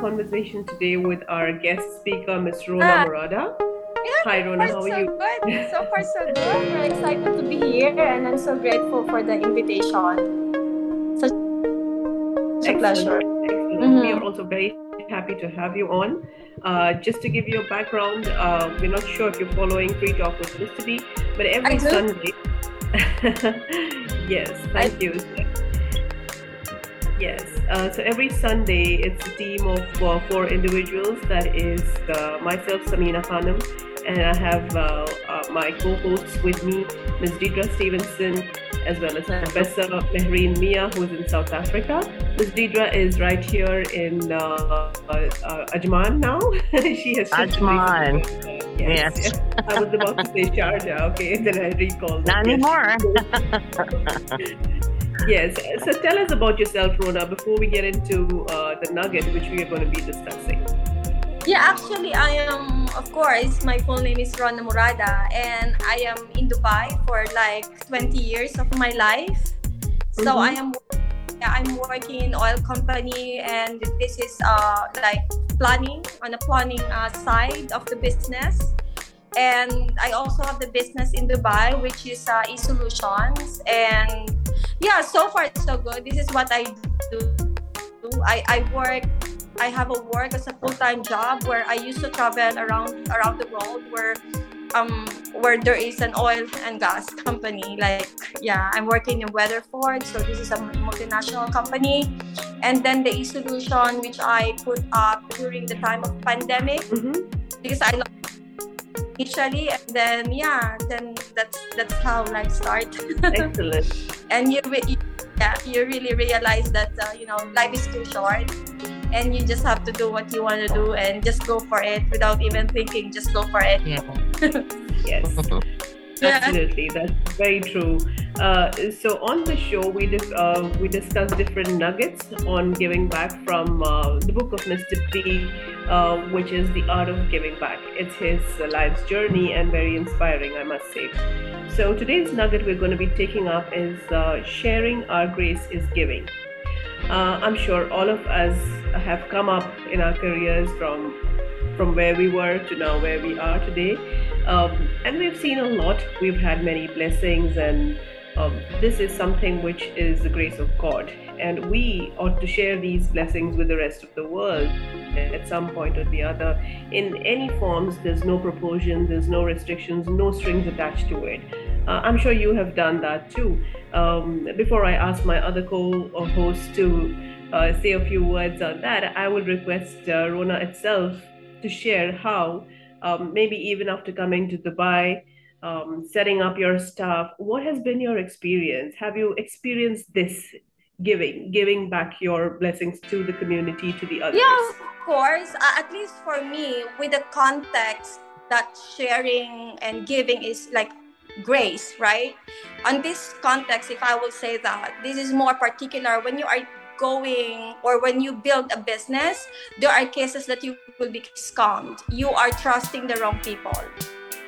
conversation today with our guest speaker, Ms. Rona Hi. Murada. Yeah, Hi, Rona, how are so you? Good. So far, so good. We're excited to be here, and I'm so grateful for the invitation. Such a pleasure. Mhm. We are also very happy to have you on. Uh, just to give you a background, uh, we're not sure if you're following Free Talk with Mr. B, but every Sunday. yes, thank you. Yes, uh, so every Sunday it's a team of uh, four individuals. That is uh, myself, Samina Khanam, and I have uh, uh, my co-hosts with me, Ms. Deidra Stevenson, as well as Professor Mehreen Mia, who is in South Africa. Ms. Deidra is right here in uh, uh, Ajman now. she has Ajman. yes, Yes. I was about to say Sharjah. Okay, then I recall. Not anymore. Yes. So tell us about yourself, Rona, before we get into uh, the nugget which we are going to be discussing. Yeah, actually, I am, of course, my full name is Rona Murada, and I am in Dubai for like 20 years of my life. So Mhm. I am yeah, I'm working in oil company, and this is uh, like planning on the planning uh, side of the business. And I also have the business in Dubai, which is uh, e-solutions. And yeah, so far so good. This is what I do. I, I work I have a work as a full-time job where I used to travel around around the world where um where there is an oil and gas company like yeah I'm working in Weatherford so this is a multinational company and then the e-solution which I put up during the time of pandemic Mm-hmm. because I love initially and then yeah then that's that's how life starts Excellent. and you, re- you yeah you really realize that uh, you know life is too short and you just have to do what you want to do and just go for it without even thinking just go for it Yeah. Yes. Yeah. Absolutely, that's very true. Uh, so on the show, we dis- uh, we discuss different nuggets on giving back from uh, the book of Mr. B, uh, which is the art of giving back. It's his life's journey and very inspiring, I must say. So today's nugget we're going to be taking up is uh, sharing our grace is giving. Uh, I'm sure all of us have come up in our careers from from where we were to now where we are today. Um, and we've seen a lot. We've had many blessings, and um, this is something which is the grace of God. And we ought to share these blessings with the rest of the world at some point or the other. In any forms, there's no proportion, there's no restrictions, no strings attached to it. Uh, I'm sure you have done that too. Um, before I ask my other co-host to uh, say a few words on that, I will request uh, Rona itself to share how, um, maybe even after coming to Dubai, um, setting up your stuff, what has been your experience? Have you experienced this giving, giving back your blessings to the community, to the others? yeah of course uh, at least for me with the context that sharing and giving is like grace right on this context if i will say that this is more particular when you are going or when you build a business there are cases that you will be scammed. You are trusting the wrong people.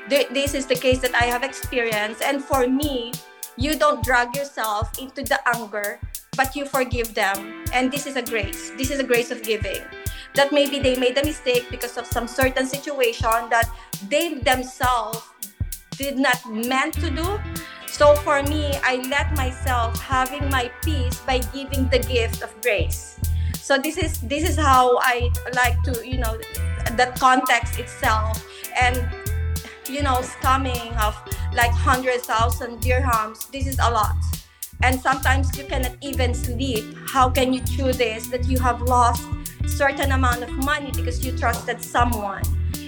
This is the case that i have experienced. And for me you don't drag yourself into the anger but you forgive them. And this is a grace. This is a grace of giving. That maybe they made a mistake because of some certain situation that they themselves did not meant to do so for me i let myself having my peace by giving the gift of grace. So this is this is how i like to you know the context itself and you know scamming of like 100000 dirhams this is a lot. And sometimes you cannot even sleep. How can you chew this that you have lost certain amount of money because you trusted someone?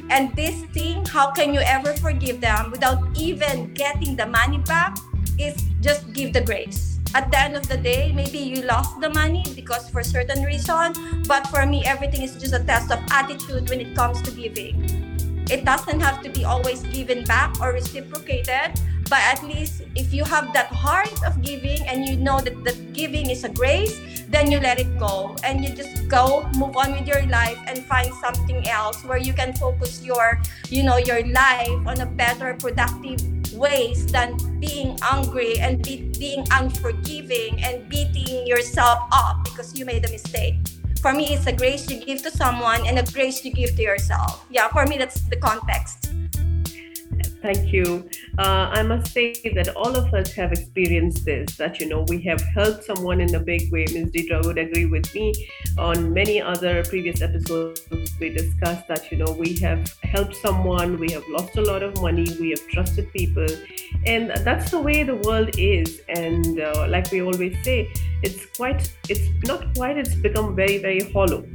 And this thing how can you ever forgive them without even getting the money back is just give the grace. At the end of the day maybe you lost the money because for certain reason but for me everything is just a test of attitude when it comes to giving. It doesn't have to be always given back or reciprocated but at least if you have that heart of giving and you know that that giving is a grace then you let it go and you just go move on with your life and find something else where you can focus your you know your life on a better productive ways than being angry and be, being unforgiving and beating yourself up because you made a mistake. For me, it's a grace you give to someone and a grace you give to yourself. Yeah, for me, that's the context. Thank you. Uh, I must say that all of us have experienced this that, you know, we have helped someone in a big way. Ms. Deidre would agree with me. On many other previous episodes, we discussed that, you know, we have helped someone, we have lost a lot of money, we have trusted people. And that's the way the world is. And uh, like we always say, it's quite, it's not quite, it's become very, very hollow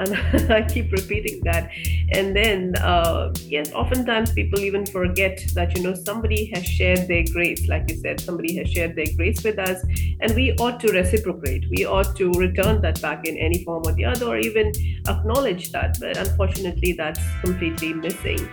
and I keep repeating that. And then, uh, yes, oftentimes people even forget that you know somebody has shared their grace, like you said, somebody has shared their grace with us, and we ought to reciprocate. We ought to return that back in any form or the other, or even acknowledge that. But unfortunately, that's completely missing.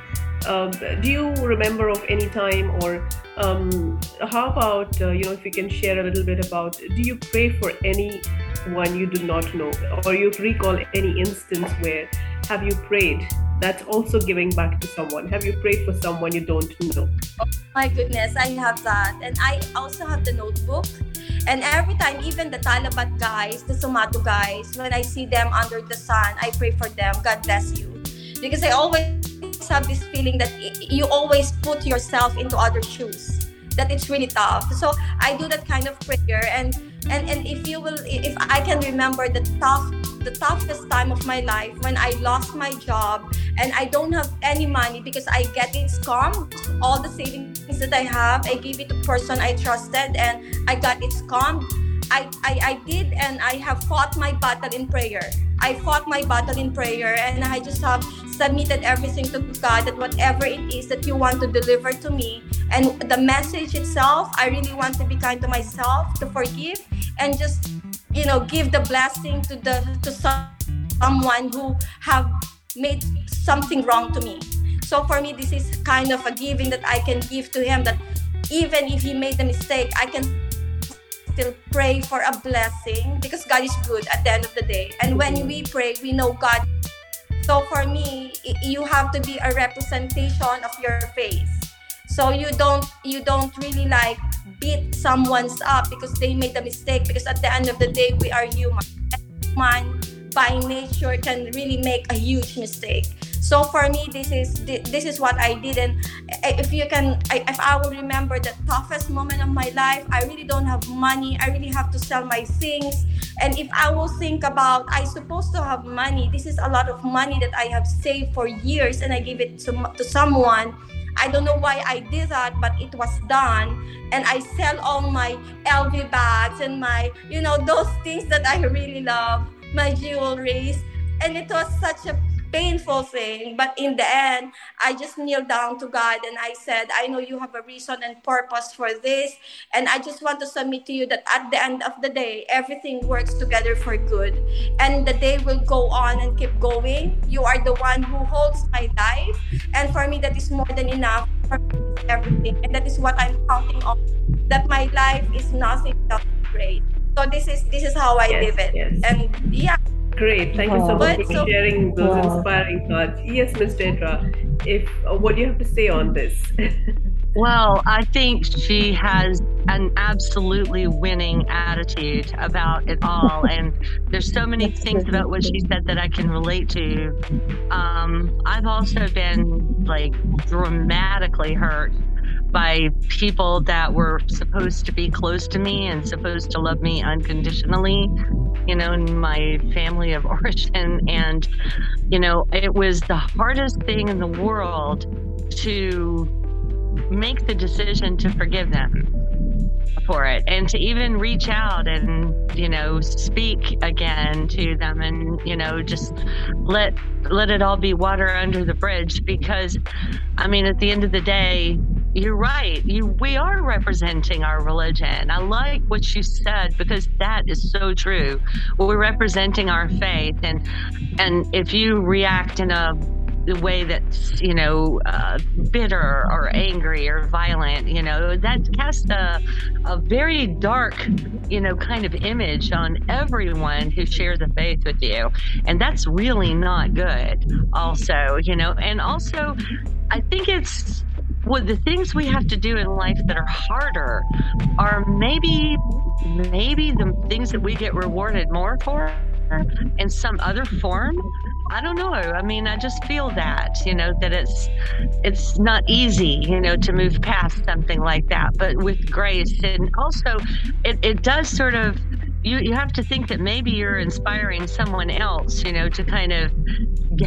Um, do you remember of any time or um, how about uh, you know if you can share a little bit about do you pray for anyone you do not know? Or you recall any instance where have you prayed that's also giving back to someone? Have you prayed for someone you don't know? Oh my goodness i have that. And i also have the notebook. And every time even the talabat guys the Zomato guys when i see them under the sun i pray for them. God bless you. Because i always have this feeling that you always put yourself into other shoes that it's really tough so i do that kind of prayer and and and if you will if i can remember the tough the toughest time of my life when i lost my job and i don't have any money because i get it scammed all the savings that i have i give it to person i trusted and i got it scammed I, I, I did and I have fought my battle in prayer. I fought my battle in prayer and I just have submitted everything to God that whatever it is that you want to deliver to me and the message itself, I really want to be kind to myself, to forgive and just you know give the blessing to the to someone who have made something wrong to me. So for me this is kind of a giving that I can give to him that even if he made a mistake, I can still pray for a blessing because God is good at the end of the day. And when we pray, we know God. So for me, you have to be a representation of your faith. So you don't you don't really like beat someone's up because they made a mistake because at the end of the day we are human. Man by nature can really make a huge mistake so for me this is this is what i did and eh, if you can if i will remember the toughest moment of my life i really don't have money i really have to sell my things and if i will think about i supposed to have money this is a lot of money that i have saved for years and i give it to, to someone I don't know why I did that, but it was done. And I sell all my LV bags and my, you know, those things that I really love, my jewelries. And it was such a painful thing. But in the end, I just kneeled down to God and I said, I know you have a reason and purpose for this. And I just want to submit to you that at the end of the day, everything works together for good. And the day will go on and keep going. You are the one who holds my life. And for me, that is more than enough for everything. And that is what I'm counting on. That my life is nothing but great. So this is this is how I yes, live it. Yes. And yeah, Great. Thank you so much for sharing those inspiring thoughts. Yes, Ms. Deidre, if uh, what do you have to say on this? well, I think she has an absolutely winning attitude about it all. And there's so many things about what she said that I can relate to. Um, I've also been like dramatically hurt by people that were supposed to be close to me and supposed to love me unconditionally, you know, in my family of origin. And, you know, it was the hardest thing in the world to make the decision to forgive them for it and to even reach out and you know speak again to them and you know just let let it all be water under the bridge because i mean at the end of the day you're right. You we are representing our religion. I like what you said because that is so true. We're representing our faith, and and if you react in a way that's you know uh, bitter or angry or violent you know that casts a, a very dark you know kind of image on everyone who shares a faith with you and that's really not good also you know and also i think it's what the things we have to do in life that are harder are maybe maybe the things that we get rewarded more for in some other form. I don't know. I mean i just feel that you know that it's it's not easy you know to move past something like that. But with grace and also it, it does sort of you, you have to think that maybe you're inspiring someone else, you know, to kind of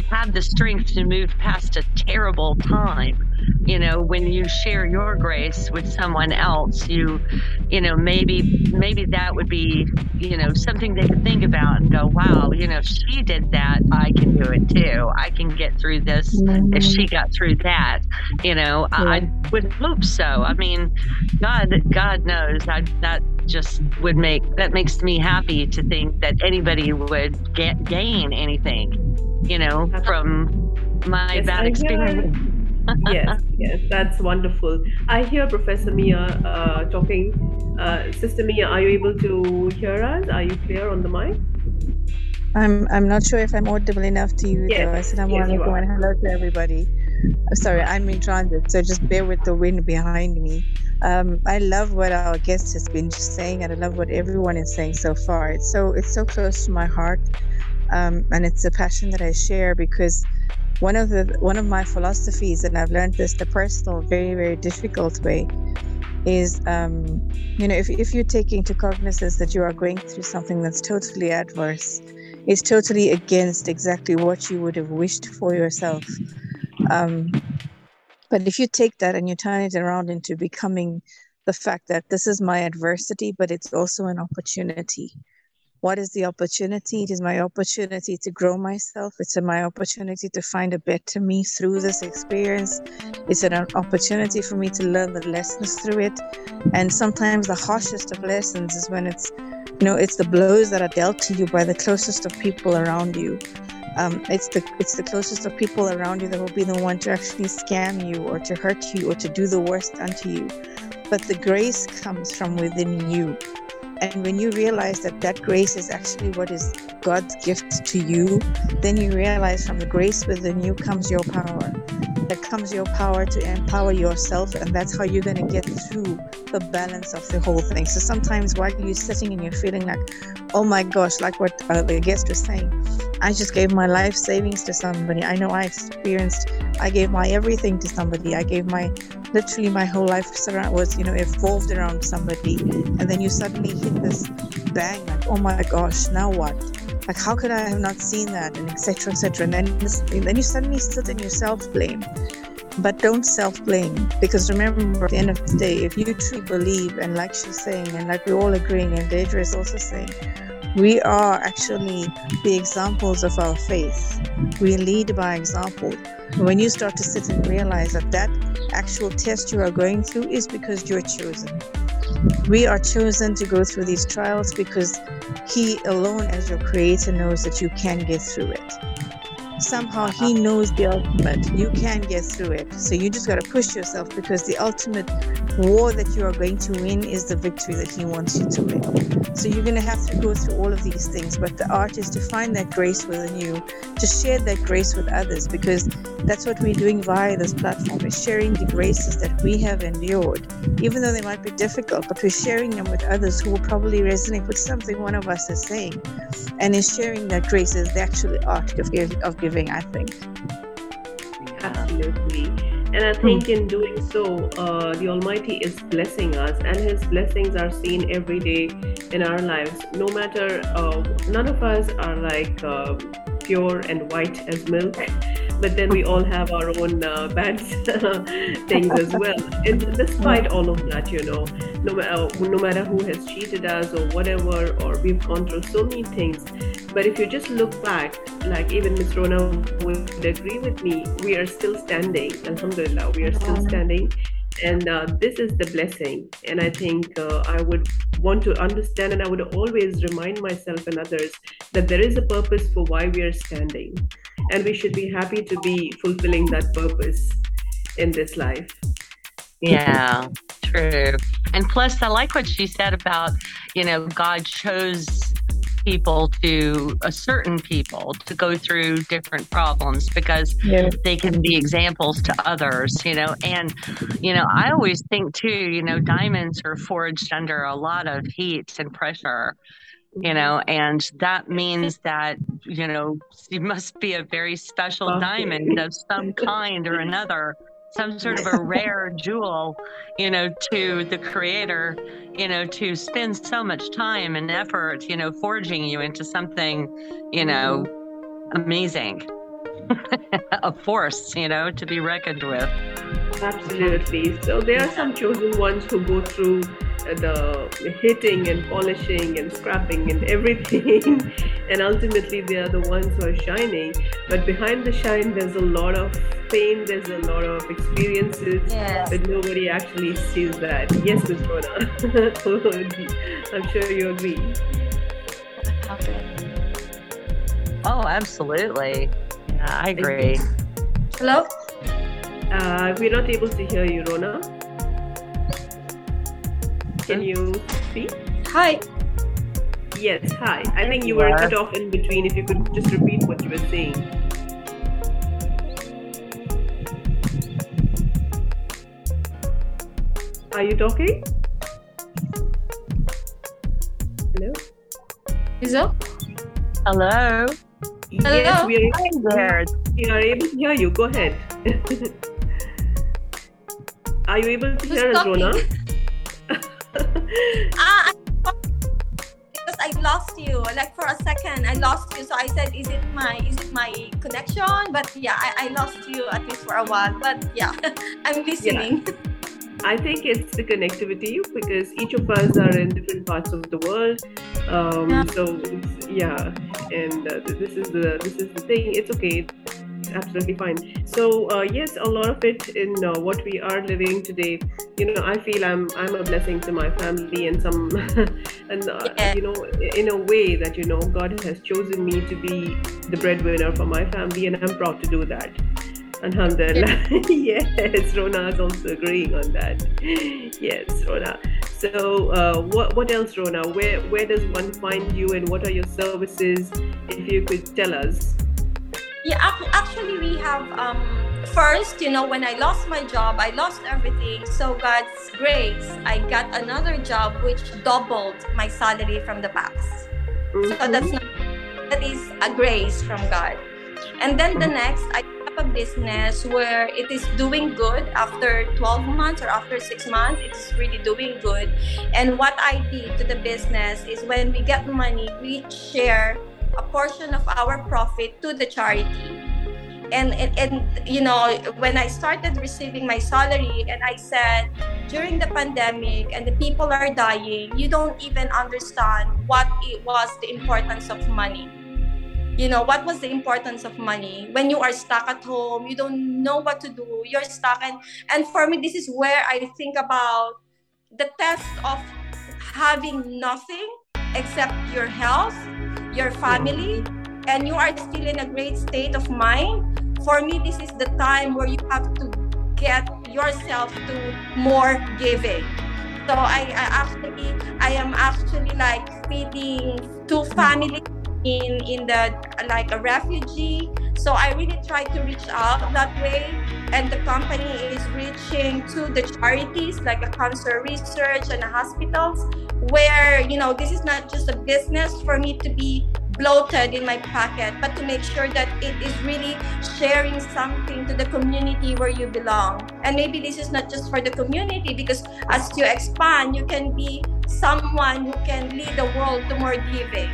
have the strength to move past a terrible time. You know, when you share your grace with someone else, you, you know, maybe maybe that would be, you know, something they could think about and go, wow, you know, if she did that, I can do it too. I can get through this mm-hmm. if she got through that. You know, yeah. I, I would hope so. I mean, God, God knows I, that just would make that makes me happy to think that anybody would get gain anything, you know, from my yes, bad experience. Yes, yes, that's wonderful. I hear Professor Mia uh, talking. Uh, Sister Mia, are you able to hear us? Are you clear on the mic? I'm I'm not sure if I'm audible enough to you yes, though. Assalamu yes, alaikum and hello to everybody. Sorry, I'm in transit, so just bear with the wind behind me. Um, I love what our guest has been just saying, and I love what everyone is saying so far. It's so it's so close to my heart, um, and it's a passion that I share because one of the one of my philosophies, and I've learned this the personal, very very difficult way, is um, you know if if you take into cognizance that you are going through something that's totally adverse, is totally against exactly what you would have wished for yourself. Um, but if you take that and you turn it around into becoming the fact that this is my adversity, but it's also an opportunity. What is the opportunity? It is my opportunity to grow myself. It's my opportunity to find a better me through this experience. It's an opportunity for me to learn the lessons through it. And sometimes the harshest of lessons is when it's, you know, it's the blows that are dealt to you by the closest of people around you um, it's the it's the closest of people around you that will be the one to actually scam you or to hurt you or to do the worst unto you but the grace comes from within you and when you realize that that grace is actually what is god's gift to you then you realize from the grace within you comes your power That comes your power to empower yourself and that's how you're going to get through the balance of the whole thing so sometimes while you're sitting and you're feeling like oh my gosh like what uh, the guest was saying I just gave my life savings to somebody. I know I experienced, I gave my everything to somebody. I gave my, literally my whole life was, you know, evolved around somebody. And then you suddenly hit this bang, like, oh my gosh, now what? Like, how could I have not seen that? And etc. etc. And then, and then you suddenly sit in your self blame. But don't self blame because remember, at the end of the day, if you truly believe, and like she's saying, and like we're all agreeing, and Deidre is also saying, we are actually the examples of our faith. We lead by example. When you start to sit and realize that that actual test you are going through is because you're chosen. We are chosen to go through these trials because He alone, as your creator, knows that you can get through it somehow he knows the ultimate. You can get through it. So you just got to push yourself because the ultimate war that you are going to win is the victory that he wants you to win. So you're going to have to go through all of these things. But the art is to find that grace within you, to share that grace with others because that's what we're doing via this platform is sharing the graces that we have endured, even though they might be difficult, but we're sharing them with others who will probably resonate with something one of us is saying. And in sharing that grace is the actual art of, of giving giving, I think. Absolutely. And I think in doing so, uh, the Almighty is blessing us, and His blessings are seen every day in our lives. No matter, uh, none of us are like uh, pure and white as milk but then we all have our own uh, bad things as well. And despite all of that, you know, no, uh, no matter who has cheated us or whatever, or we've gone through so many things. But if you just look back, like even Miss Rona would agree with me, we are still standing. Alhamdulillah, we are still standing and uh, this is the blessing. And i think uh, i would want to understand and i would always remind myself and others that there is a purpose for why we are standing. And we should be happy to be fulfilling that purpose in this life. Yeah true. And plus i like what she said about you know god chose people to a certain people to go through different problems because yeah. they can be examples to others, you know. And, you know, I always think too, you know, diamonds are forged under a lot of heat and pressure you know and that means that you know it must be a very special okay. diamond of some kind or another some sort of a rare jewel, you know, to the creator, you know, to spend so much time and effort, you know, forging you into something, you know, amazing. a force, you know, to be reckoned with. Absolutely. So there are some chosen ones who go through the hitting and polishing and scrapping and everything and ultimately they are the ones who are shining but behind the shine there's a lot of pain there's a lot of experiences yes. but nobody actually sees that yes miss Rona i'm sure you agree oh absolutely yeah i agree hello uh, we're not able to hear you rona can you speak? Hi. Yes, hi. I think you were cut off in between. If you could just repeat what you were saying. Are you talking? Hello? Is up? Hello? Hello? Yes, we are, there. we are able to hear you. Go ahead. are you able to Who's hear us, Rona? ah, because I lost you. Like for a second, I lost you. So I said, "Is it my is it my connection?" But yeah, I, I lost you at least for a while. But yeah, I'm listening. Yeah. I think it's the connectivity because each of us are in different parts of the world. Um. So yeah, and uh, this is the this is the thing. It's okay It's absolutely fine. So uh, yes, a lot of it in uh, what we are living today. You know, I feel I'm I'm a blessing to my family and some, and uh, yeah. you know, in a way that you know God has chosen me to be the breadwinner for my family, and I'm proud to do that. Alhamdulillah. yes, Rona is also agreeing on that. Yes, Rona. So, uh, what what else, Rona? Where where does one find you, and what are your services? If you could tell us. Yeah, actually, we have um, first, you know, when I lost my job, I lost everything. So God's grace, I got another job which doubled my salary from the past. Mm-hmm. So that's not, that is a grace from God. And then the next, I a business where it is doing good after 12 months or after six months. It's really doing good. And what I did to the business is when we get money, we share a portion of our profit to the charity. And, and, and you know when i started receiving my salary and i said during the pandemic and the people are dying you don't even understand what it was the importance of money you know what was the importance of money? When you are stuck at home you don't know what to do you're stuck. And and for me this is where i think about the test of having nothing except your health your family, and you are still in a great state of mind, for me, this is the time where you have to get yourself to more giving. So I, I actually, I am actually like feeding two families in in the like a refugee. So i really try to reach out that way. And the company is reaching to the charities like a cancer research and the hospitals where you know this is not just a business for me to be bloated in my pocket but to make sure that it is really sharing something to the community where you belong. And maybe this is not just for the community because as you expand you can be someone who can lead the world to more giving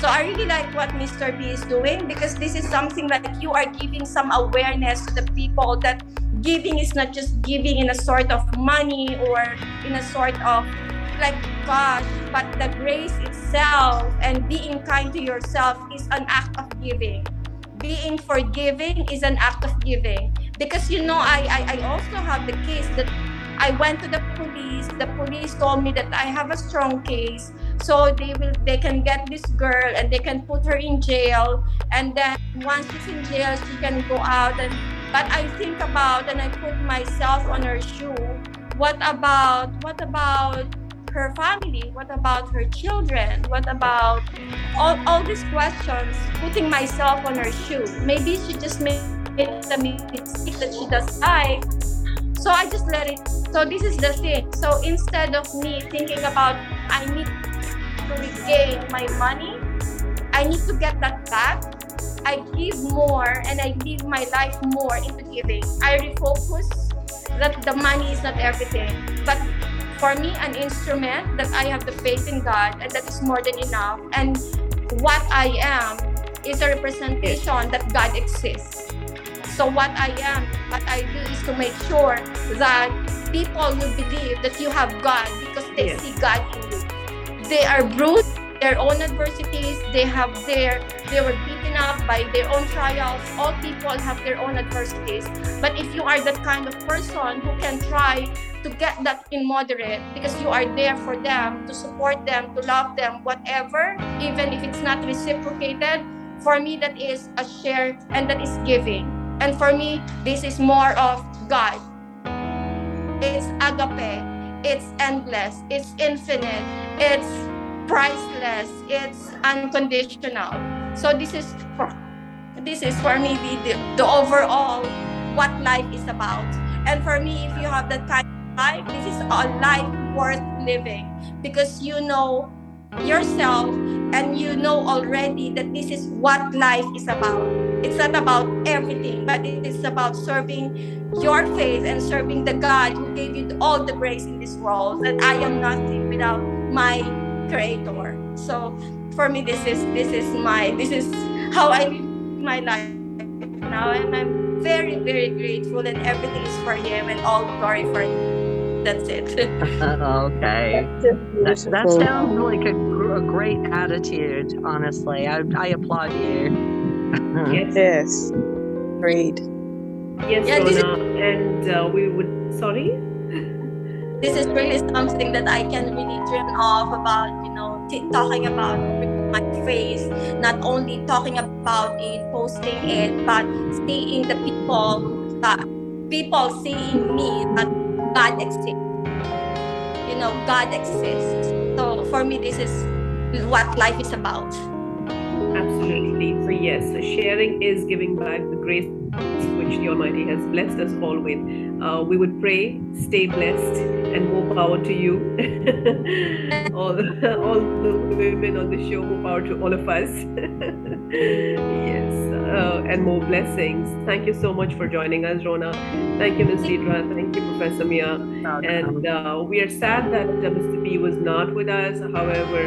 so I really like what Mr. B is doing because this is something that you are giving some awareness to the people that giving is not just giving in a sort of money or in a sort of like gosh, but the grace itself and being kind to yourself is an act of giving. Being forgiving is an act of giving. Because you know, I, I, I also have the case that I went to the police. The police told me that I have a strong case so they will they can get this girl and they can put her in jail and then once she's in jail she can go out and but i think about and i put myself on her shoe what about what about her family? What about her children? What about all, all these questions? Putting myself on her shoe. Maybe she just made a mistake that she does like. So I just let it. So this is the thing. So instead of me thinking about I need regain my money, I need to get that back. I give more and I live my life more into giving. I refocus that the money is not everything, but for me, an instrument that I have the faith in God and that is more than enough. And what I am is a representation that God exists. So what I am, what I do is to make sure that people will believe that you have God because they yes. see God in you. They are bruised their own adversities. They have their they were beaten up by their own trials. All people have their own adversities. But if you are that kind of person who can try to get that in moderate because you are there for them, to support them, to love them, whatever, even if it's not reciprocated, for me that is a share and that is giving. And for me, this is more of God. It's agape. It's endless. It's infinite. It's priceless it's unconditional so this is for this is for me the, the overall what life is about and for me if you have that kind of life this is a life worth living because you know yourself and you know already that this is what life is about it's not about everything but it is about serving your faith and serving the god who gave you all the grace in this world that i am nothing without my creator. So for me, this is this is my this is how I live my life now, and I'm very very grateful, and everything is for Him, and all glory for Him. That's it. okay. That, that, sounds like a, a, great attitude. Honestly, I, I applaud you. yes. yes. Great. Yes, yeah, Rona, and uh, we would. Sorry this is really something that I can really dream of about, you know, t- talking about my face, not only talking about it, posting it, but seeing the people, that people seeing me that God exists. You know, God exists. So for me, this is what life is about. Absolutely. So yes, sharing is giving back the grace which the Almighty has blessed us all with. Uh, we would pray, stay blessed, and more power to you. all, all the women on the show, more power to all of us. yes, uh, and more blessings. Thank you so much for joining us, Rona. Thank you, Ms. Deidra. Thank you, Professor Mia. And uh, we are sad that uh, Mr. B was not with us. However,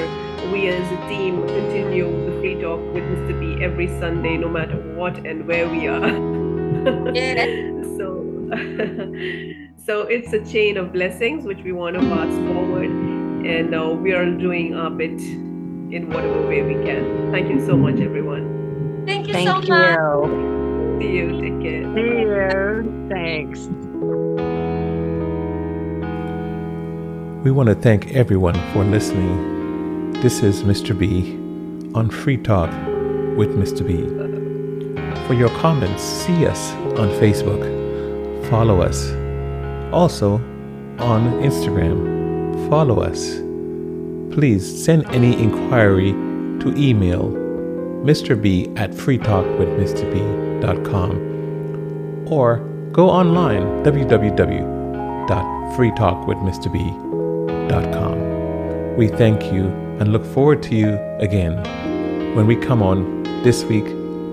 we as a team continue the free talk with Mr. B every Sunday, no matter what and where we are. yeah. so so it's a chain of blessings which we want to pass forward and uh, we are doing our bit in whatever way we can thank you so much everyone thank you thank so you. much. See you take care. See you. Thanks. We want to thank everyone for listening. This is mr b on free talk with mr b. For your comments, see us on Facebook, follow us. Also on Instagram, follow us. Please send any inquiry to email Mr. B at freetalkwithmrb.com or go online www.freetalkwithmrb.com. We thank you and look forward to you again when we come on this week,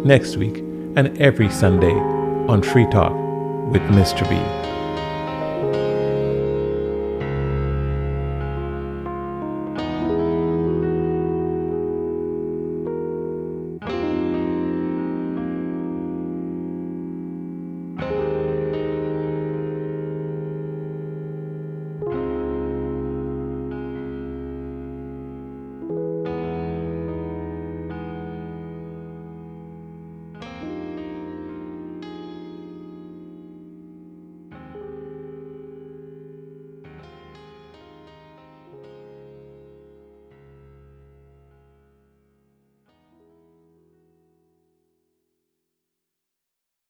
next week, and every Sunday on Free Talk with Mr. B.